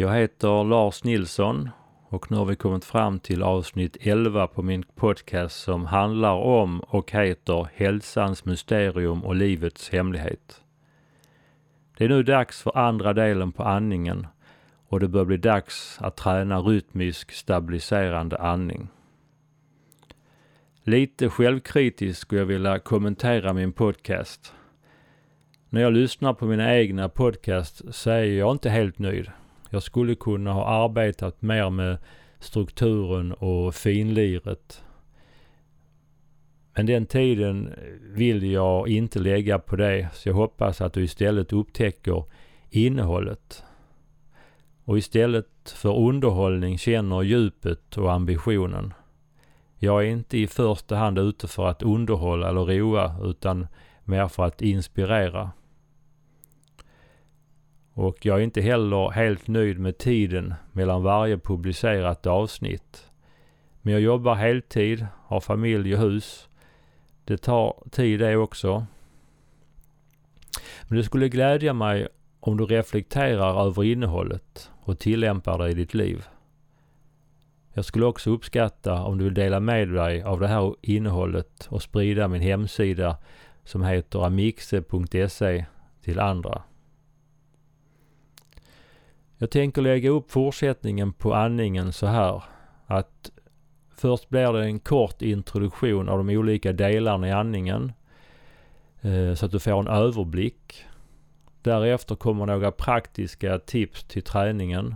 Jag heter Lars Nilsson och nu har vi kommit fram till avsnitt 11 på min podcast som handlar om och heter Hälsans mysterium och livets hemlighet. Det är nu dags för andra delen på andningen och det bör bli dags att träna rytmisk stabiliserande andning. Lite självkritiskt skulle jag vilja kommentera min podcast. När jag lyssnar på mina egna podcast så är jag inte helt nöjd. Jag skulle kunna ha arbetat mer med strukturen och finliret. Men den tiden vill jag inte lägga på det, så jag hoppas att du istället upptäcker innehållet. Och istället för underhållning känner djupet och ambitionen. Jag är inte i första hand ute för att underhålla eller roa, utan mer för att inspirera. Och jag är inte heller helt nöjd med tiden mellan varje publicerat avsnitt. Men jag jobbar heltid, har familj och hus. Det tar tid det också. Men det skulle glädja mig om du reflekterar över innehållet och tillämpar det i ditt liv. Jag skulle också uppskatta om du vill dela med dig av det här innehållet och sprida min hemsida som heter amixe.se till andra. Jag tänker lägga upp fortsättningen på andningen så här att först blir det en kort introduktion av de olika delarna i andningen eh, så att du får en överblick. Därefter kommer några praktiska tips till träningen.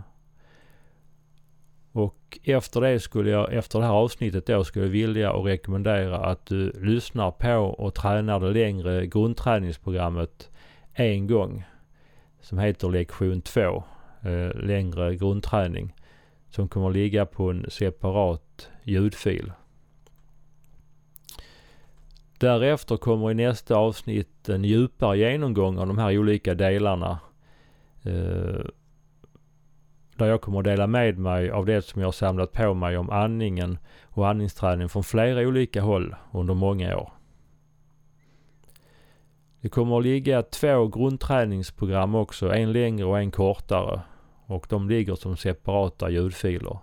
Och efter det skulle jag, efter det här avsnittet då, skulle jag vilja och rekommendera att du lyssnar på och tränar det längre grundträningsprogrammet en gång. Som heter lektion 2 eh, längre grundträning som kommer att ligga på en separat ljudfil. Därefter kommer i nästa avsnitt en djupare genomgång av de här olika delarna. Eh, där jag kommer att dela med mig av det som jag har samlat på mig om andningen och andningsträning från flera olika håll under många år. Det kommer att ligga två grundträningsprogram också, en längre och en kortare och de ligger som separata ljudfiler.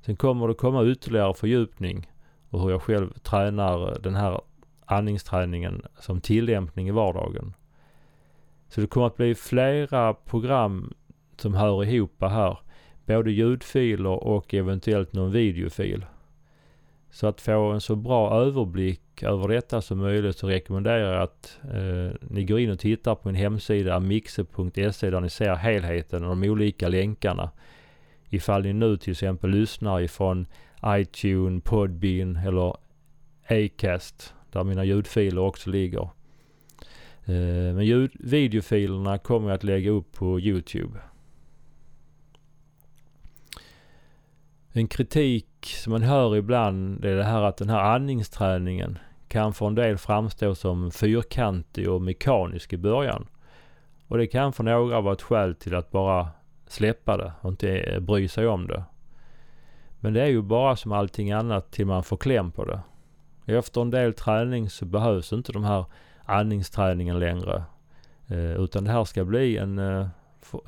Sen kommer det komma ytterligare fördjupning och hur jag själv tränar den här andningsträningen som tillämpning i vardagen. Så det kommer att bli flera program som hör ihop här. Både ljudfiler och eventuellt någon videofil. Så att få en så bra överblick över detta som möjligt så rekommenderar jag att eh, ni går in och tittar på min hemsida mixe.se där ni ser helheten och de olika länkarna. Ifall ni nu till exempel lyssnar ifrån iTunes, Podbean eller Acast där mina ljudfiler också ligger. Eh, men ljud, videofilerna kommer jag att lägga upp på Youtube. En kritik som man hör ibland det är det här att den här andningsträningen kan för en del framstå som fyrkantig och mekanisk i början. Och det kan för några vara ett skäl till att bara släppa det och inte bry sig om det. Men det är ju bara som allting annat till man får kläm på det. Efter en del träning så behövs inte de här andningsträningen längre. Eh, utan det här ska bli en eh,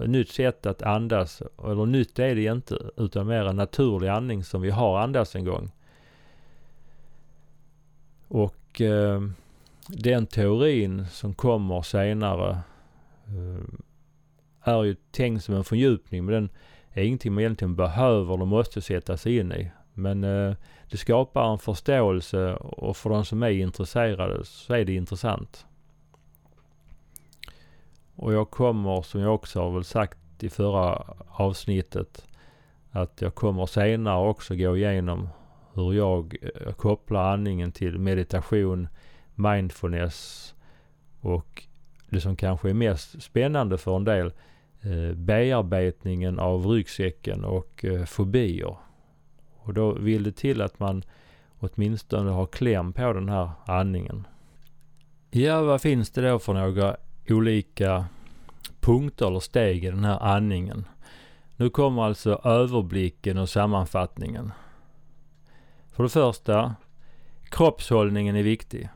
ett nytt sätt att andas. Eller nytt är det inte, utan mer en naturlig andning som vi har andats en gång. Och eh, den teorin som kommer senare eh, är ju tänkt som en fördjupning, men den är ingenting man egentligen behöver eller måste sätta sig in i. Men eh, det skapar en förståelse och för de som är intresserade så är det intressant. Och jag kommer, som jag också har väl sagt i förra avsnittet, att jag kommer senare också gå igenom hur jag eh, kopplar andningen till meditation, mindfulness och det som kanske är mest spännande för en del, Eh, bearbetningen av ryggsäcken och eh, fobier. Och då vill det till att man åtminstone har kläm på den här andningen. Ja, vad finns det då för några olika punkter eller steg i den här andningen. Nu kommer alltså överblicken och sammanfattningen. För det första, kroppshållningen är viktig.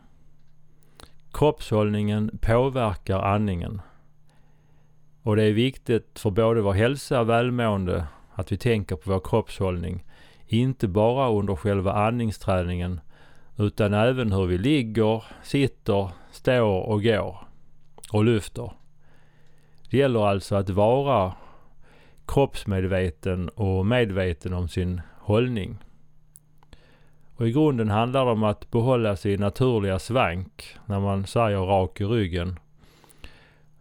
Kroppshållningen påverkar andningen. Och det är viktigt för både vår hälsa och välmående att vi tänker på vår kroppshållning. Inte bara under själva andningsträningen utan även hur vi ligger, sitter, står och går och lyfter. Det gäller alltså att vara kroppsmedveten och medveten om sin hållning. Och i grunden handlar det om att behålla sin naturliga svank när man säger rak i ryggen.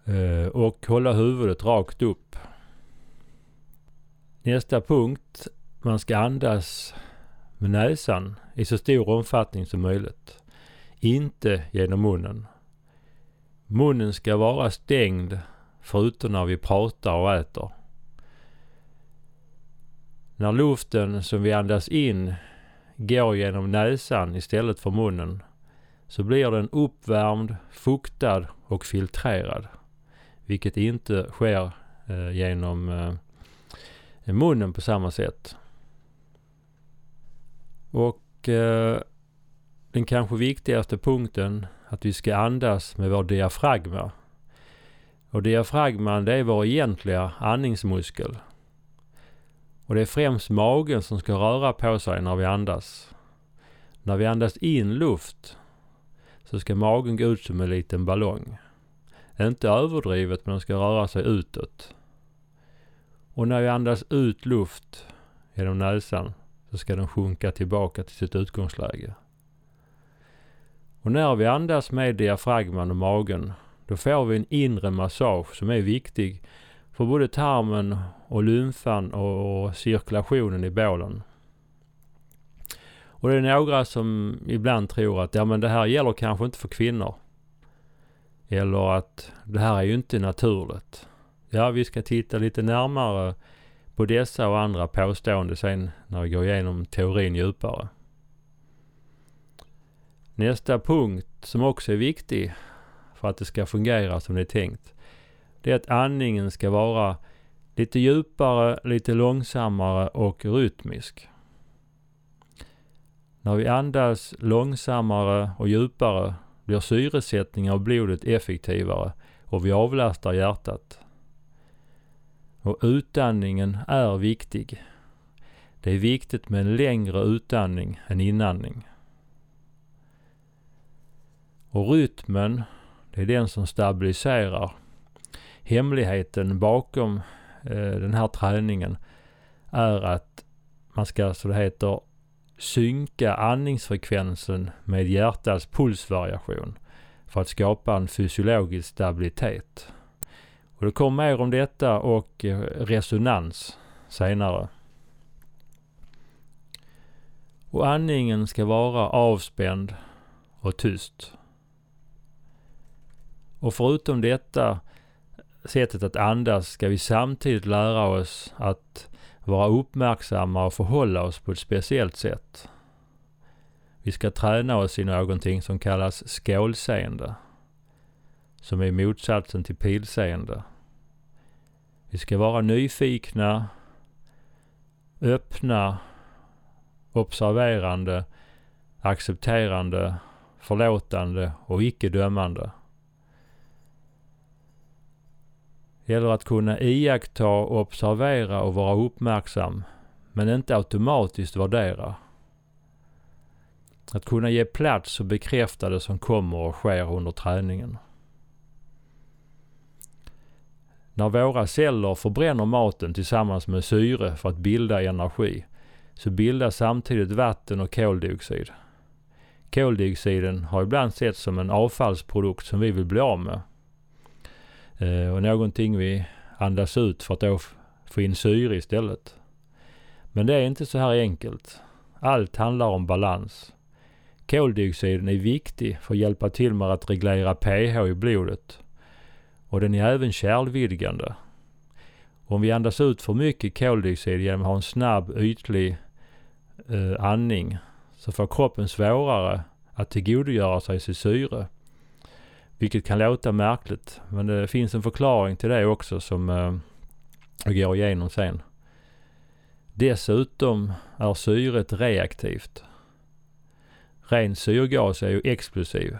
Eh, och hålla huvudet rakt upp. Nästa punkt. Man ska andas med näsan i så stor omfattning som möjligt. Inte genom munnen. Munnen ska vara stängd förutom när vi pratar och äter. När luften som vi andas in går genom näsan istället för munnen så blir den uppvärmd, fuktad och filtrerad. Vilket inte sker eh, genom eh, munnen på samma sätt. Och eh, den kanske viktigaste punkten att vi ska andas med vår diafragma. Och diafragman det är vår egentliga andningsmuskel. Och det är främst magen som ska röra på sig när vi andas. När vi andas in luft så ska magen gå ut som en liten ballong. Inte överdrivet men den ska röra sig utåt. Och när vi andas ut luft genom näsan så ska den sjunka tillbaka till sitt utgångsläge. Och när vi andas med diafragman och magen då får vi en inre massage som är viktig för både tarmen och lymfan och, cirkulationen i bålen. Och det är några som ibland tror att ja men det här gäller kanske inte för kvinnor. Eller att det här är ju inte naturligt. Ja, vi ska titta lite närmare på dessa och andra påståenden sen när vi går igenom teorin djupare. Nästa punkt som också är viktig för att det ska fungera som det är tänkt. Det är att andningen ska vara lite djupare, lite långsammare och rytmisk. När vi andas långsammare och djupare blir syresättningen av blodet effektivare och vi avlastar hjärtat. Och utandningen är viktig. Det är viktigt med en längre utandning än inandning. Och rytmen, det är den som stabiliserar. Hemligheten bakom eh, den här träningen är att man ska, så det heter, synka andningsfrekvensen med hjärtats pulsvariation för att skapa en fysiologisk stabilitet. Och det kommer mer om detta och eh, resonans senare. Och andningen ska vara avspänd och tyst. Och förutom detta sättet att andas ska vi samtidigt lära oss att vara uppmärksamma och förhålla oss på ett speciellt sätt. Vi ska träna oss i någonting som kallas skålseende. Som är motsatsen till pilseende. Vi ska vara nyfikna, öppna, observerande, accepterande, förlåtande och icke dömande. Det gäller att kunna iaktta, observera och vara uppmärksam, men inte automatiskt värdera. Att kunna ge plats och bekräfta det som kommer och sker under träningen. När våra celler förbränner maten tillsammans med syre för att bilda energi så bildas samtidigt vatten och koldioxid. Koldioxiden har ibland setts som en avfallsprodukt som vi vill bli av med. Eh, och någonting vi andas ut för att då få in syre istället. Men det är inte så här enkelt. Allt handlar om balans. Koldioxiden är viktig för att hjälpa till med att reglera pH i blodet. Och den är även kärlvidgande. Om vi andas ut för mycket koldioxid genom att ha en snabb ytlig eh, andning så får kroppen svårare att tillgodogöra sig sitt syre. Vilket kan låta märkligt, men det finns en förklaring till det också som jag går igenom sen. Dessutom är syret reaktivt. Ren syrgas är ju explosiv.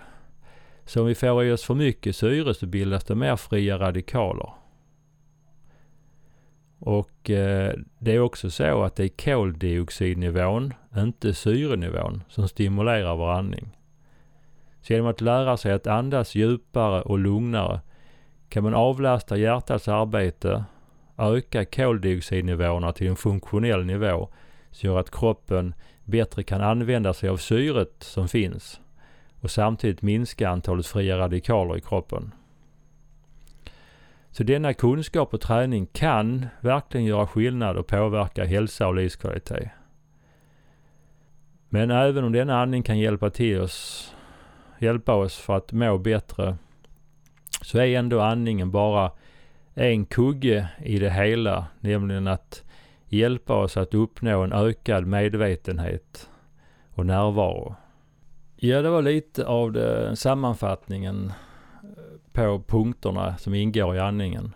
Så om vi får i oss för mycket syre så bildas det mer fria radikaler. Och eh, det är också så att det är koldioxidnivån, inte syrenivån, som stimulerar vår andning. Så genom att lära sig att andas djupare och lugnare kan man avlasta hjärtats arbete, öka koldioxidnivåerna till en funktionell nivå som gör att kroppen bättre kan använda sig av syret som finns och samtidigt minska antalet fria radikaler i kroppen. Så denna kunskap och träning kan verkligen göra skillnad och påverka hälsa och livskvalitet. Men även om denna andning kan hjälpa till oss, hjälpa oss för att må bättre, så är ändå andningen bara en kugge i det hela, nämligen att hjälpa oss att uppnå en ökad medvetenhet och närvaro. Ja, det var lite av det, sammanfattningen eh, på punkterna som ingår i andningen.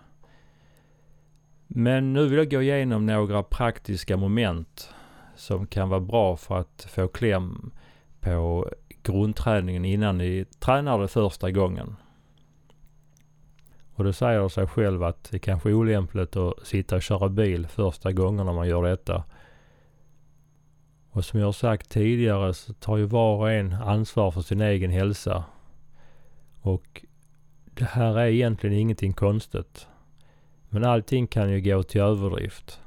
Men nu vill jag gå igenom några praktiska moment som kan vara bra för att få kläm på grundträningen innan ni tränar det första gången. Och det säger sig själv att det kanske är olämpligt att sitta och köra bil första gången när man gör detta. Och som jag har sagt tidigare så tar ju var och en ansvar för sin egen hälsa. Och det här är egentligen ingenting konstigt. Men allting kan ju gå till överdrift.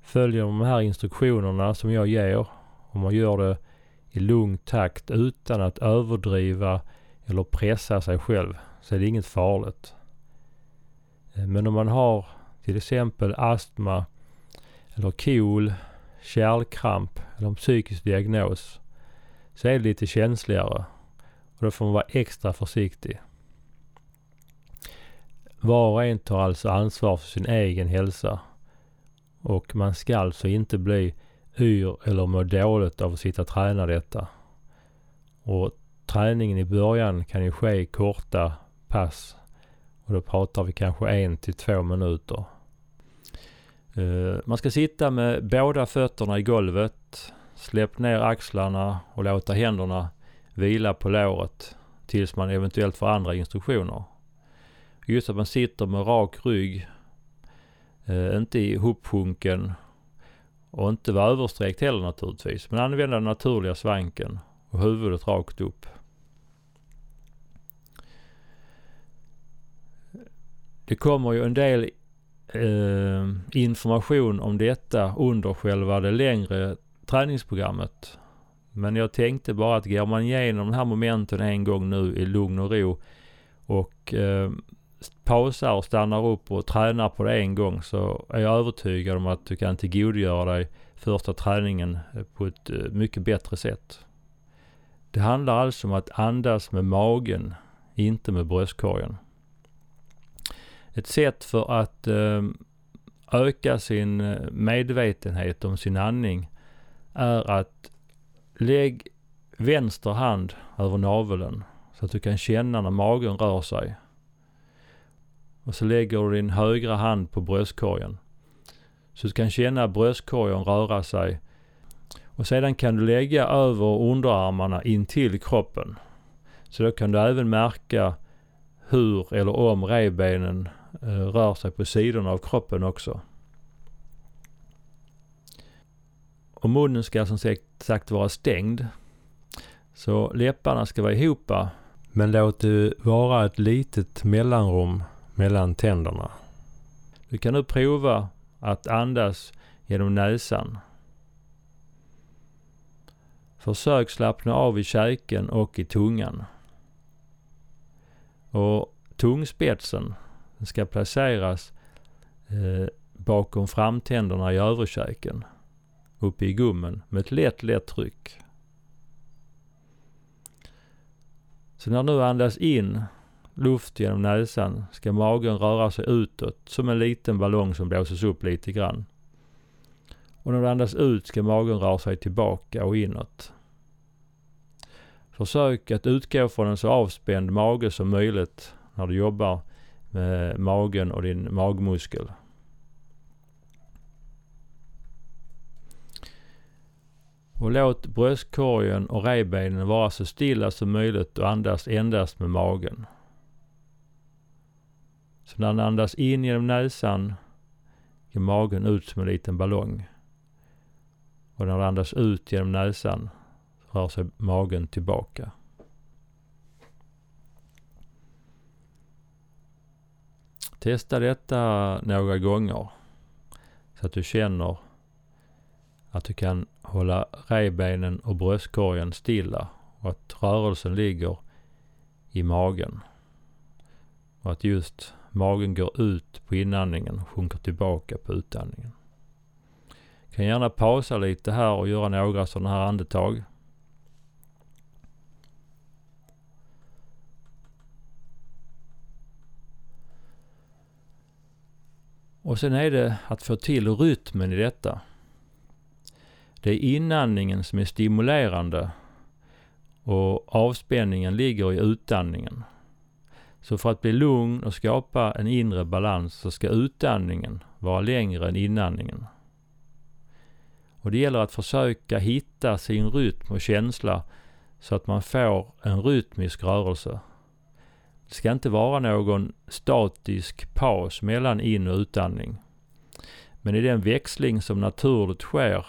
Följer de här instruktionerna som jag ger och man gör det i lugn takt utan att överdriva eller pressa sig själv så är det inget farligt. Eh, men om man har till exempel astma eller KOL, kärlkramp eller en psykisk diagnos så är det lite känsligare och då får man vara extra försiktig. Var och en tar alltså ansvar för sin egen hälsa och man ska alltså inte bli yr eller mår dåligt av att sitta och träna detta. Och träningen i början kan ju ske i korta pass och då pratar vi kanske en till två minuter. Eh, man ska sitta med båda fötterna i golvet, släpp ner axlarna och låta händerna vila på låret tills man eventuellt får andra instruktioner. Just att man sitter med rak rygg, eh, inte ihopsjunken och inte vara översträckt heller naturligtvis. Men använda den naturliga svanken och huvudet rakt upp. Det kommer ju en del eh, information om detta under själva det längre träningsprogrammet. Men jag tänkte bara att går man igenom de här momenten en gång nu i lugn och ro och eh, pausar och stannar upp och tränar på det en gång så är jag övertygad om att du kan tillgodogöra dig första träningen eh, på ett eh, mycket bättre sätt. Det handlar alltså om att andas med magen, inte med bröstkorgen. Ett sätt för att eh, öka sin medvetenhet om sin andning är att lägg vänster hand över naveln så att du kan känna när magen rör sig. Och så lägger du din högra hand på bröstkorgen. Så du kan känna bröstkorgen röra sig. Och sedan kan du lägga över underarmarna in till kroppen. Så då kan du även märka hur eller om revbenen Eh, rör sig på sidorna av kroppen också. Och munnen ska som sagt vara stängd. Så läpparna ska vara ihop. Men låt det vara ett litet mellanrum mellan tänderna. Du kan nu prova att andas genom näsan. Försök slappna av i käken och i tungan. Och tungspetsen ska placeras eh, bakom framtänderna i överkäken. Uppe i gummen med ett lätt, lätt tryck. Så när du andas in luft genom näsan ska magen röra sig utåt som en liten ballong som blåses upp lite grann. Och när du andas ut ska magen röra sig tillbaka och inåt. Försök att utgå från en så avspänd mage som möjligt när du jobbar med magen och din magmuskel. Och låt bröstkorgen och revbenen vara så stilla som möjligt och andas endast med magen. Så när den andas in genom näsan går magen ut som en liten ballong. Och när den andas ut genom näsan rör sig magen tillbaka. Testa detta några gånger så att du känner att du kan hålla revbenen och bröstkorgen stilla och att rörelsen ligger i magen. Och att just magen går ut på inandningen och sjunker tillbaka på utandningen. Du kan gärna pausa lite här och göra några sådana här andetag. Och sen är det att få till rytmen i detta. Det är inandningen som är stimulerande och avspänningen ligger i utandningen. Så för att bli lugn och skapa en inre balans så ska utandningen vara längre än inandningen. Och det gäller att försöka hitta sin rytm och känsla så att man får en rytmisk rörelse. Det ska inte vara någon statisk paus mellan in och utandning. Men i den växling som naturligt sker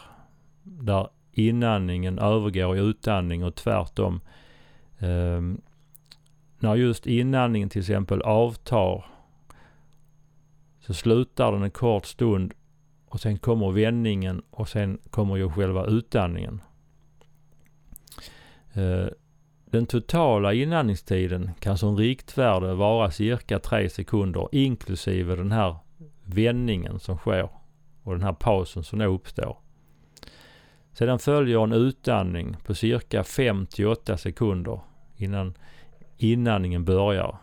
där inandningen övergår i utandning och tvärtom. Ehm, när just inandningen till exempel avtar så slutar den en kort stund och sen kommer vändningen och sen kommer ju själva utandningen. Eh, den totala inandningstiden kan som riktvärde vara cirka 3 sekunder inklusive den här vändningen som sker och den här pausen som då uppstår. Sedan följer en utandning på cirka 5-8 sekunder innan inandningen börjar.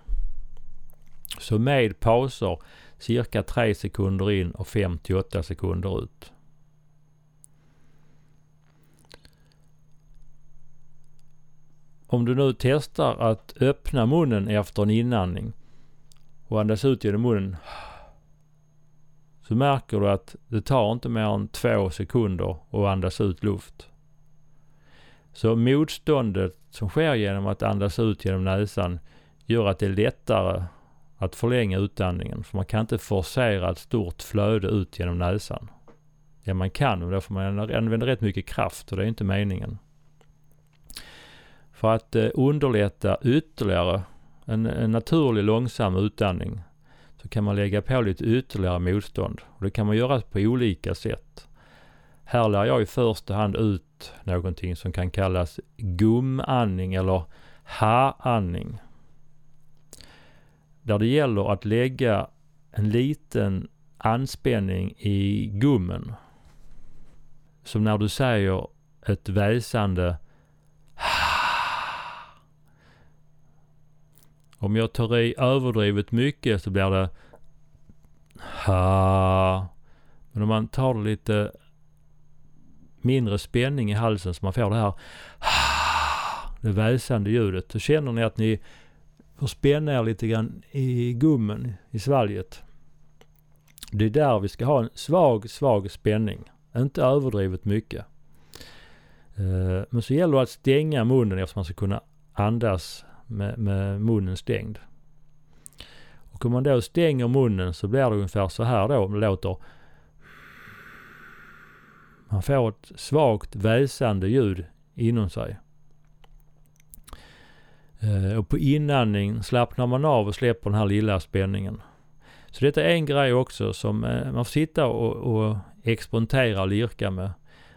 Så med pauser cirka 3 sekunder in och 5-8 sekunder ut. Om du nu testar att öppna munnen efter en inandning och andas ut genom munnen så märker du att det tar inte mer än två sekunder att andas ut luft. Så motståndet som sker genom att andas ut genom näsan gör att det är lättare att förlänga utandningen. För man kan inte forcera ett stort flöde ut genom näsan. Ja, man kan, men då får man använda rätt mycket kraft och det är inte meningen. För att eh, underlätta ytterligare en, en naturlig långsam utandning så kan man lägga på lite ytterligare motstånd. Och det kan man göra på olika sätt. Här lär jag i första hand ut någonting som kan kallas gumandning eller ha-andning. Där det gäller att lägga en liten anspänning i gummen. Som när du säger ett väsande Om jag tar i överdrivet mycket så blir det ha. Men om man tar det lite mindre spänning i halsen så man får det här det väsande ljudet. Då känner ni att ni får spänna er lite grann i gummen, i svalget. Det är där vi ska ha en svag, svag spänning. Inte överdrivet mycket. Eh, men så gäller det att stänga munnen eftersom man ska kunna andas med, med munnen stängd. Och om man då stänger munnen så blir det ungefär så här då. Det låter... Man får ett svagt väsande ljud inom sig. Eh, och på inandning slappnar man av och släpper den här lilla spänningen. Så detta är en grej också som eh, man får sitta och, och experimentera och lirka med.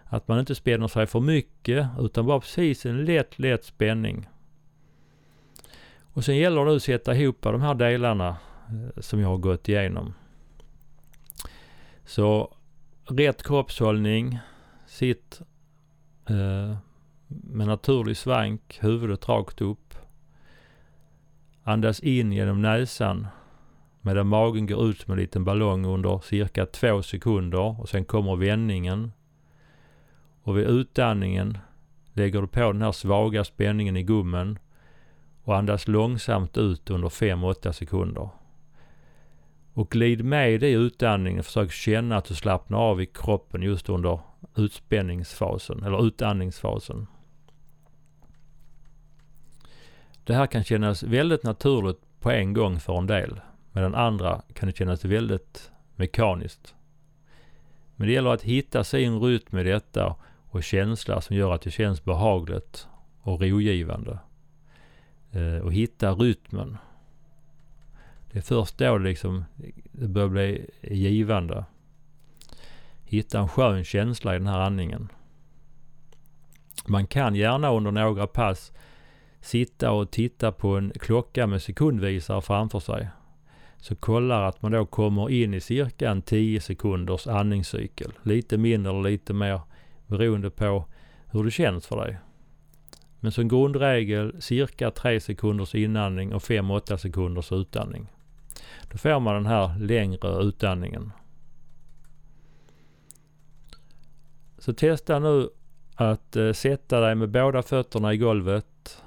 Att man inte spänner sig för mycket utan bara precis en lätt, lätt spänning. Och sen gäller det att sätta ihop de här delarna eh, som jag har gått igenom. Så rätt kroppshållning, sitt eh, med naturlig svank, huvudet rakt upp. Andas in genom näsan medan magen går ut som en liten ballong under cirka två sekunder och sen kommer vändningen. Och vid utandningen lägger du på den här svaga spänningen i gommen och andas långsamt ut under 5-8 sekunder. Och glid med i utandningen. Försök känna att du slappnar av i kroppen just under utspänningsfasen eller utandningsfasen. Det här kan kännas väldigt naturligt på en gång för en del. Medan andra kan det kännas väldigt mekaniskt. Men det gäller att hitta sin rytm i detta och känsla som gör att det känns behagligt och rogivande. Eh, och hitta rytmen. Det är först då det liksom det börjar bli givande. Hitta en skön känsla i den här andningen. Man kan gärna under några pass sitta och titta på en klocka med sekundvisare framför sig. Så kollar att man då kommer in i cirka en 10 sekunders andningscykel. Lite mindre eller lite mer beroende på hur det känns för dig. Men som grundregel cirka 3 sekunders inandning och 5-8 sekunders utandning. Då får man den här längre utandningen. Så testa nu att eh, sätta dig med båda fötterna i golvet.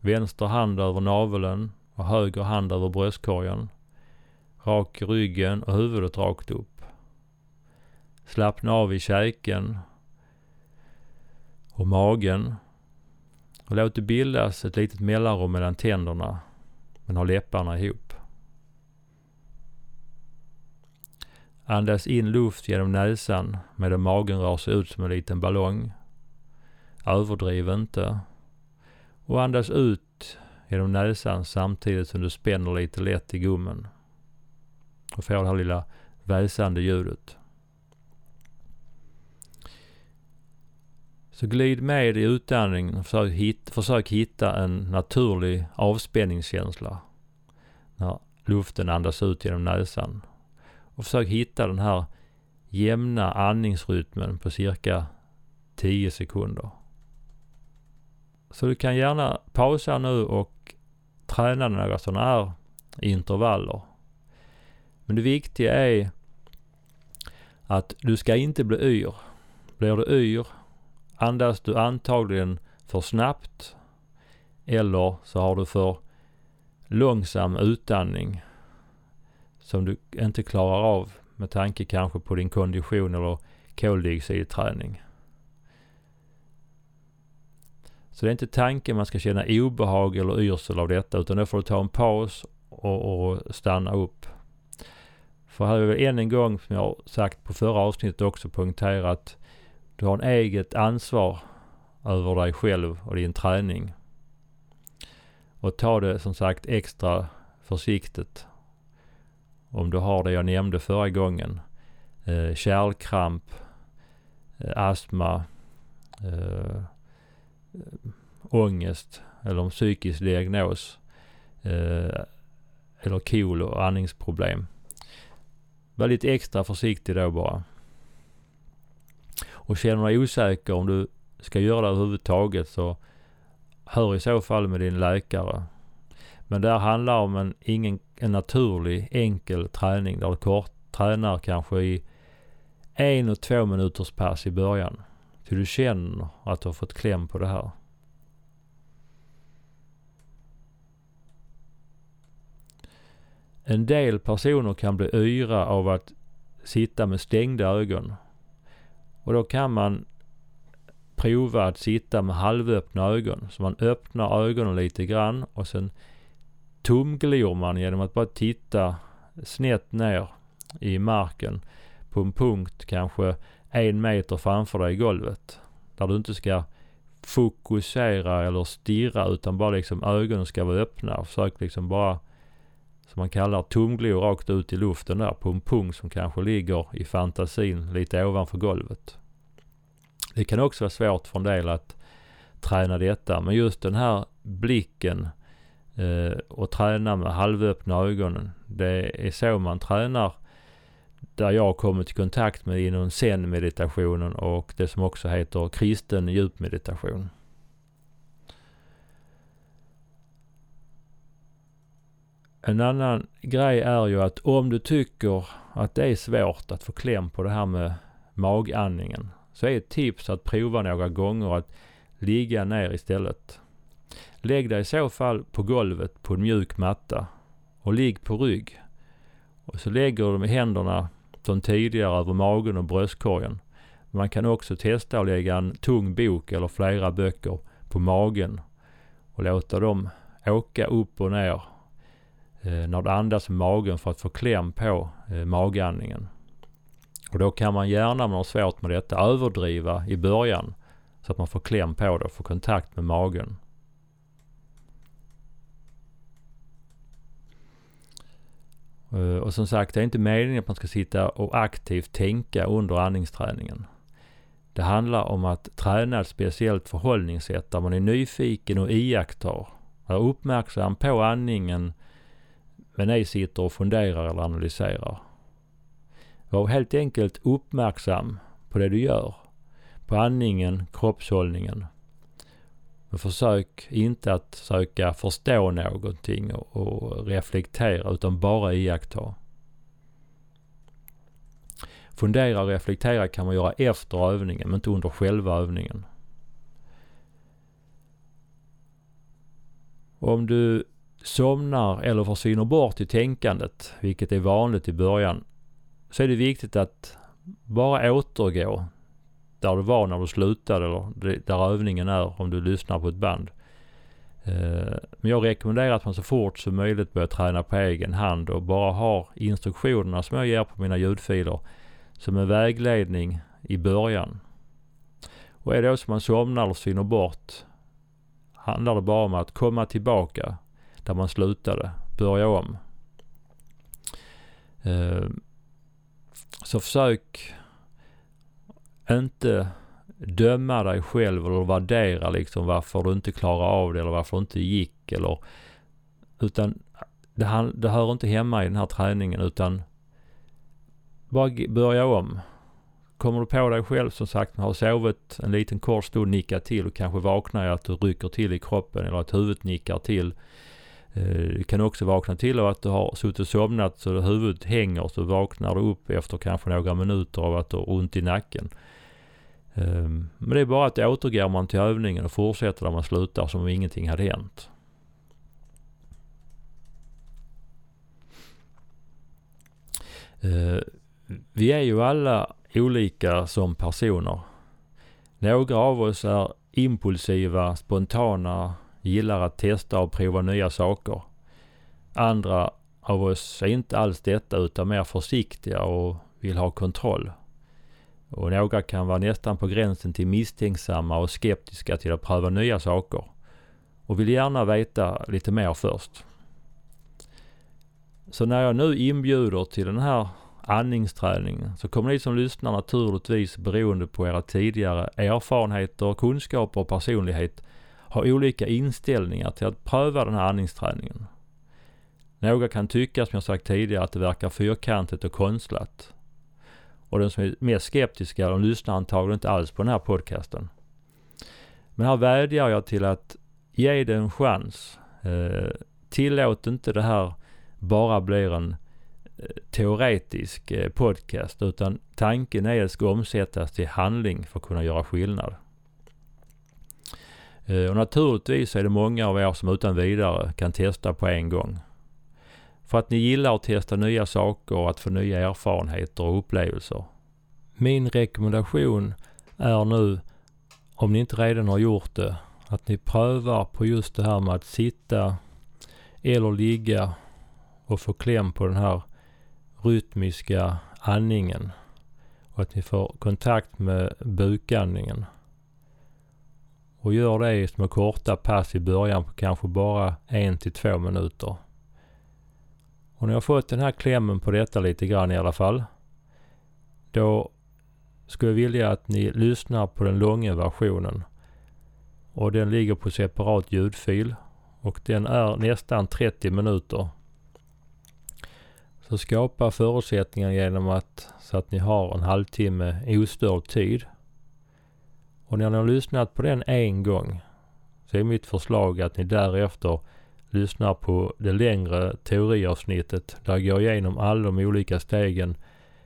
Vänster hand över naveln och höger hand över bröstkorgen. Rak i ryggen och huvudet rakt upp. Slappna av i käken och magen. Och låt det bildas ett litet mellanrum mellan tänderna men ha läpparna ihop. Andas in luft genom näsan medan magen rör sig ut som en liten ballong. Överdriv inte. Och andas ut genom näsan samtidigt som du spänner lite lätt i gommen. Och får det här lilla väsande ljudet. Så glid med i utandningen och försök, hit, försök hitta en naturlig avspänningskänsla när luften andas ut genom näsan. Och försök hitta den här jämna andningsrytmen på cirka 10 sekunder. Så du kan gärna pausa nu och träna några sådana här intervaller. Men det viktiga är att du ska inte bli yr. Blir du yr andas du antagligen för snabbt eller så har du för långsam utandning som du inte klarar av med tanke kanske på din kondition eller koldioxidträning. Så det är inte tanken man ska känna obehag eller yrsel av detta utan då får du ta en paus och, och stanna upp. För här är jag än en gång, som jag sagt på förra avsnittet också, poängtera att du har en eget ansvar över dig själv och din träning. Och ta det som sagt extra försiktigt. Om du har det jag nämnde förra gången. Eh, kärlkramp, eh, astma, eh, ångest eller en psykisk diagnos. Eh, eller KOL och andningsproblem. Var lite extra försiktig då bara och känner dig osäker om du ska göra det överhuvudtaget så hör i så fall med din läkare. Men det här handlar om en, ingen, en naturlig enkel träning där du kort tränar kanske i en och två minuters pass i början. Till du känner att du har fått kläm på det här. En del personer kan bli yra av att sitta med stängda ögon och då kan man prova att sitta med halvöppna ögon. Så man öppnar ögonen lite grann och sen tumglor man genom att bara titta snett ner i marken på en punkt kanske en meter framför dig i golvet. Där du inte ska fokusera eller stirra utan bara liksom ögonen ska vara öppna. Försök liksom bara som man kallar tumglor rakt ut i luften där på en punkt som kanske ligger i fantasin lite ovanför golvet. Det kan också vara svårt för en del att träna detta men just den här blicken eh, och träna med halvöppna ögonen. Det är så man tränar där jag har kommit i kontakt med inom zen-meditationen och det som också heter kristen djupmeditation. En annan grej är ju att om du tycker att det är svårt att få kläm på det här med magandningen så är ett tips att prova några gånger att ligga ner istället. Lägg dig i så fall på golvet på en mjuk matta och ligg på rygg. Och så lägger du med händerna som tidigare över magen och bröstkorgen. Man kan också testa att lägga en tung bok eller flera böcker på magen och låta dem åka upp och ner eh, när du andas med magen för att få kläm på eh, magandningen. Och då kan man gärna, om man har svårt med detta, överdriva i början så att man får kläm på det och får kontakt med magen. Eh, och som sagt, det är inte meningen att man ska sitta och aktivt tänka under andningsträningen. Det handlar om att träna ett speciellt förhållningssätt där man är nyfiken och iakttar. Är uppmärksam på andningen men ej sitter och funderar eller analyserar. Var helt enkelt uppmärksam på det du gör. På andningen, kroppshållningen. Men försök inte att söka förstå någonting och, och reflektera utan bara iaktta. Fundera och reflektera kan man göra efter övningen men inte under själva övningen. Om du somnar eller försvinner bort i tänkandet, vilket är vanligt i början, så är det viktigt att bara återgå där du var när du slutade eller där övningen är om du lyssnar på ett band. Eh, men jag rekommenderar att man så fort som möjligt börjar träna på egen hand och bara har instruktionerna som jag ger på mina ljudfiler som en vägledning i början. Och är det då som man somnar eller svinner bort handlar det bara om att komma tillbaka där man slutade, börja om. Eh, så försök inte döma dig själv eller värdera liksom varför du inte klarar av det eller varför du inte gick eller utan det, det hör inte hemma i den här träningen utan bara börja om. Kommer du på dig själv som sagt, har sovit en liten kort stund, nicka till och kanske vaknar att du rycker till i kroppen eller att huvudet nickar till. Eh, du kan också vakna till av att du har suttit och somnat så huvudet hänger så vaknar du upp efter kanske några minuter av att du har ont i nacken. Ehm, men det är bara att återgår man till övningen och fortsätter där man slutar som om ingenting hade hänt. Eh, vi är ju alla olika som personer. Några av oss är impulsiva, spontana, gillar att testa och prova nya saker. Andra av oss är inte alls detta utan mer försiktiga och vill ha kontroll. Och några kan vara nästan på gränsen till misstänksamma och skeptiska till att pröva nya saker. Och vill gärna veta lite mer först. Så när jag nu inbjuder till den här andningsträningen så kommer ni som lyssnar naturligtvis beroende på era tidigare erfarenheter, kunskaper och personlighet har olika inställningar till att pröva den här andningsträningen. Några kan tycka, som jag sagt tidigare, att det verkar fyrkantigt och konstlat. Och de som är mest skeptiska, de lyssnar antagligen inte alls på den här podcasten. Men här vädjar jag till att ge det en chans. Eh, tillåt inte det här bara blir en eh, teoretisk eh, podcast utan tanken är att det ska omsättas till handling för att kunna göra skillnad. Eh, och naturligtvis är det många av er som utan vidare kan testa på en gång. För att ni gillar att testa nya saker och att få nya erfarenheter och upplevelser. Min rekommendation är nu, om ni inte redan har gjort det, att ni prövar på just det här med att sitta eller ligga och få kläm på den här rytmiska andningen. Och att ni får kontakt med bukandningen. Och gör det i små korta pass i början på kanske bara en till två minuter. Och när jag har fått den här klämmen på detta lite grann i alla fall. Då skulle jag vilja att ni lyssnar på den långa versionen. Och den ligger på separat ljudfil. Och den är nästan 30 minuter. Så skapa förutsättningar genom att så att ni har en halvtimme ostörd tid. Och när ni har lyssnat på den en gång så är mitt förslag att ni därefter lyssnar på det längre teoriavsnittet där jag går igenom alla de olika stegen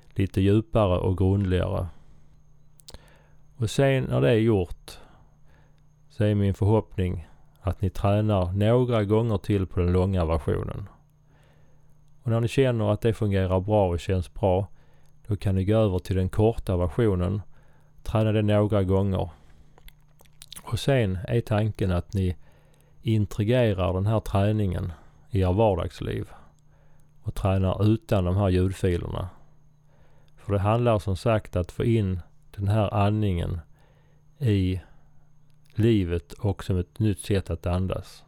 lite djupare och grundligare. Och sen när det är gjort så är min förhoppning att ni tränar några gånger till på den långa versionen. Och när ni känner att det fungerar bra och känns bra, då kan ni gå över till den korta versionen, träna det några gånger. Och sen är tanken att ni integrerar den här träningen i er vardagsliv och tränar utan de här ljudfilerna. För det handlar som sagt att få in den här andningen i livet och som ett nytt sätt att andas.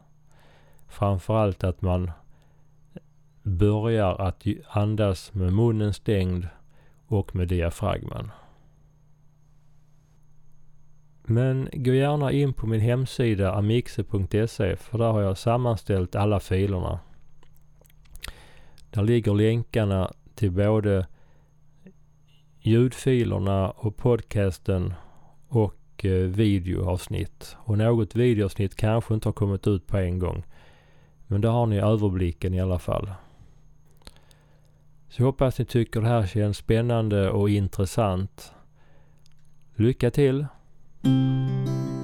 Framförallt att man börjar att andas med munnen stängd och med diafragman. Men gå gärna in på min hemsida amixe.se för där har jag sammanställt alla filerna. Där ligger länkarna till både ljudfilerna och podcasten och eh, videoavsnitt. Och något videoavsnitt kanske inte har kommit ut på en gång. Men där har ni överblicken i alla fall. Så jag hoppas ni tycker det här känns spännande och intressant. Lycka till! Música